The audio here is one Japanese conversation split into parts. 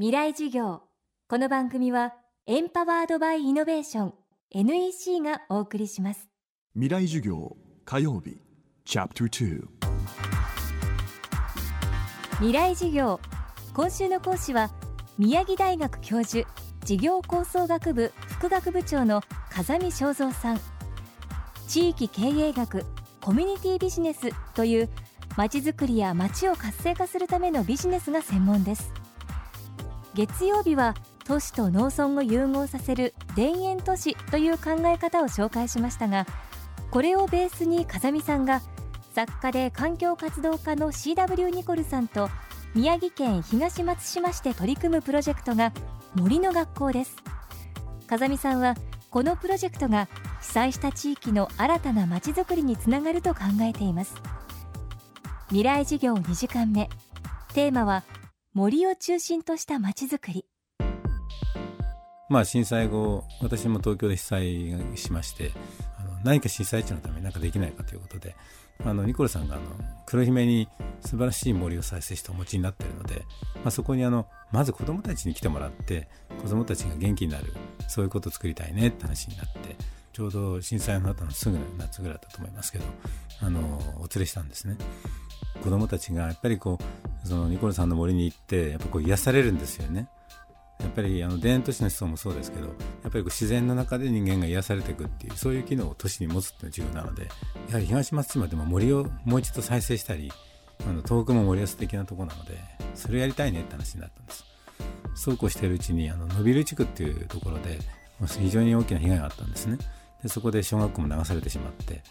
未来授業。この番組はエンパワードバイイノベーション NEC がお送りします。未来授業火曜日チャプター未来授業。今週の講師は宮城大学教授事業構想学部副学部長の風見正三さん。地域経営学コミュニティビジネスというまちづくりや街を活性化するためのビジネスが専門です月曜日は都市と農村を融合させる田園都市という考え方を紹介しましたがこれをベースに風見さんが作家で環境活動家の CW ニコルさんと宮城県東松島市で取り組むプロジェクトが森の学校です。風見さんはこのプロジェクトが被災した地域の新たなまちづくりにつながると考えています。未来授業2時間目。テーマは森を中心としたまちづくり。まあ震災後私も東京で被災しましてあの何か震災地のために何かできないかということであのニコルさんがあの黒姫に素晴らしい森を再生してお持ちになっているので、まあ、そこにあのまず子どもたちに来てもらって子どもたちが元気になるそういうことを作りたいねって話になってちょうど震災の後のすぐ夏ぐらいだったと思いますけどあのお連れしたんですね。子どもたちがやっぱりこうそのニコルさんの森に行ってやっぱこう癒されるんですよね。やっぱりあの田園都市の思想もそうですけどやっぱりこう自然の中で人間が癒されていくっていうそういう機能を都市に持つっていうのが重要なのでやはり東松島でも森をもう一度再生したりあの遠くも森は素敵なとこなのでそれやりたいねって話になったんです。そうこうしているうちにあの伸びる地区っていうところで非常に大きな被害があったんですね。でそこで小学校も流されてしまって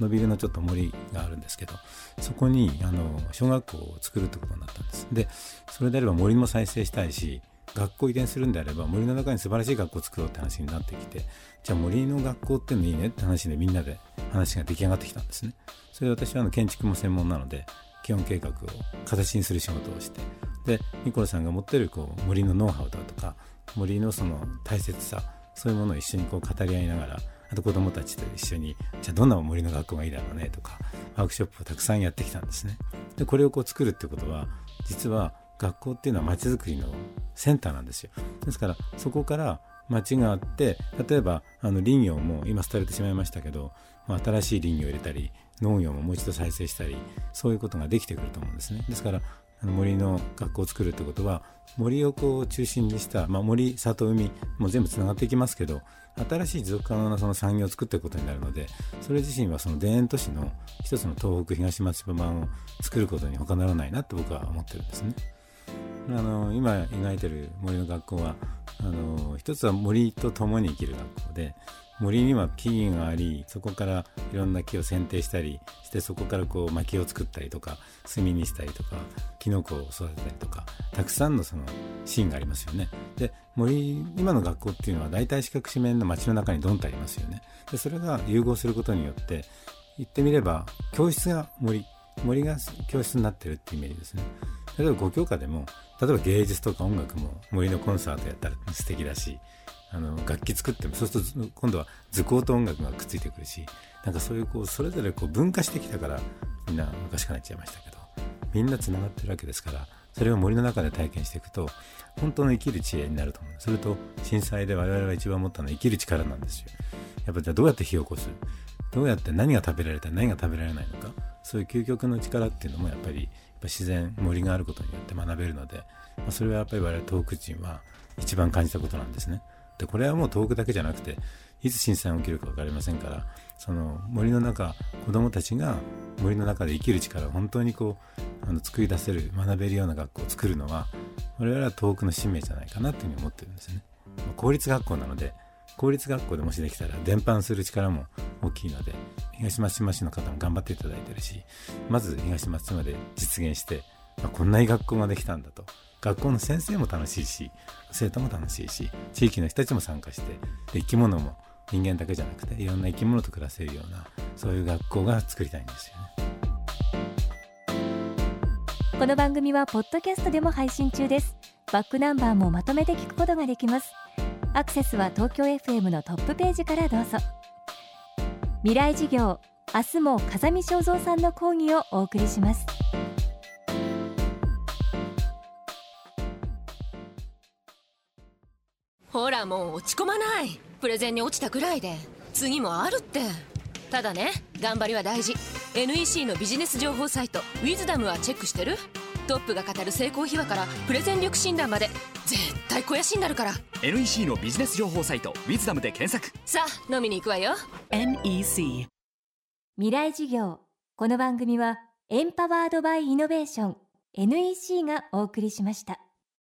伸びるのちょっと森があるんですけどそこにあの小学校を作るってことになったんです。でそれであれば森も再生したいし学校移転するんであれば森の中に素晴らしい学校を作ろうって話になってきてじゃあ森の学校ってのいいねって話でみんなで話が出来上がってきたんですね。それで私はあの建築も専門なので基本計画を形にする仕事をしてでニコルさんが持ってるこう森のノウハウだとか森のその大切さそういうものを一緒にこう語り合いながらあと子どもたちと一緒にじゃあどんな森の学校がいいだろうねとかワークショップをたくさんやってきたんですね。でこれをこう作るってことは実は学校っていうのは街づくりのセンターなんですよ。ですからそこから街があって例えばあの林業も今廃れてしまいましたけど、ま、新しい林業を入れたり農業ももう一度再生したりそういうことができてくると思うんですね。ですから森の学校を作るってことは森をこう中心にした、まあ、森里海も全部つながっていきますけど新しい持続可能なその産業を作っていくことになるのでそれ自身はその田園都市の一つの東北東松島を作ることに他ならないなって僕は思ってるんですね。あの今描いてる森の学校はあの一つは森と共に生きる学校で森には木々がありそこからいろんな木を剪定したりしてそこからこう薪を作ったりとか炭にしたりとかキノコを育てたりとかたくさんのそのシーンがありますよね。で森今の学校っていうのは大体四角四面の街の中にドンとありますよね。でそれが融合することによって言ってみれば教室が森森が教室になってるっていうイメージですね。例えば5教科でも例えば芸術とか音楽も森のコンサートやったら素敵だしあの楽器作ってもそうすると今度は図工と音楽がくっついてくるしなんかそういうこうそれぞれこう分化してきたからみんな昔から言っちゃいましたけどみんなつながってるわけですからそれを森の中で体験していくと本当の生きる知恵になると思う。それと震災で我々が一番思ったのは生きる力なんですよ。やっぱじゃあどうやって火を起こす？どうやって何が食べられた？り何が食べられないのか？そういう究極の力っていうのもやっぱり自然森があることによって学べるので、まあ、それはやっぱり我々東北人は一番感じたことなんですね。でこれはもう東北だけじゃなくていつ震災が起きるか分かりませんからその森の中子どもたちが森の中で生きる力を本当にこうあの作り出せる学べるような学校を作るのは我々は東北の使命じゃないかなというふうに思ってるんですね。公立学校なので公立学校でもしできたら伝播する力も大きいので東松島市の方も頑張っていただいてるしまず東松島で実現して、まあ、こんないい学校ができたんだと学校の先生も楽しいし生徒も楽しいし地域の人たちも参加して生き物も人間だけじゃなくていろんな生き物と暮らせるようなそういう学校が作りたいんですよね。この番組はポッドキャストでも配信中です。バックナンバーもまとめて聞くことができます。アクセスは東京 FM のトップページからどうぞ。未来事業明日も風見正蔵さんの講義をお送りします。ほらもう落ち込まない。プレゼンに落ちたくらいで。次もあるって。ただね頑張りは大事。NEC のビジネス情報サイト「ウィズダムはチェックしてる？トップが語る成功秘話からプレゼン力診断まで。絶対肥やしになるから。NEC のビジネス情報サイト「ウィズダムで検索。さあ飲みに行くわよ。NEC 未来事業。この番組はエンパワードバイイノベーション NEC がお送りしました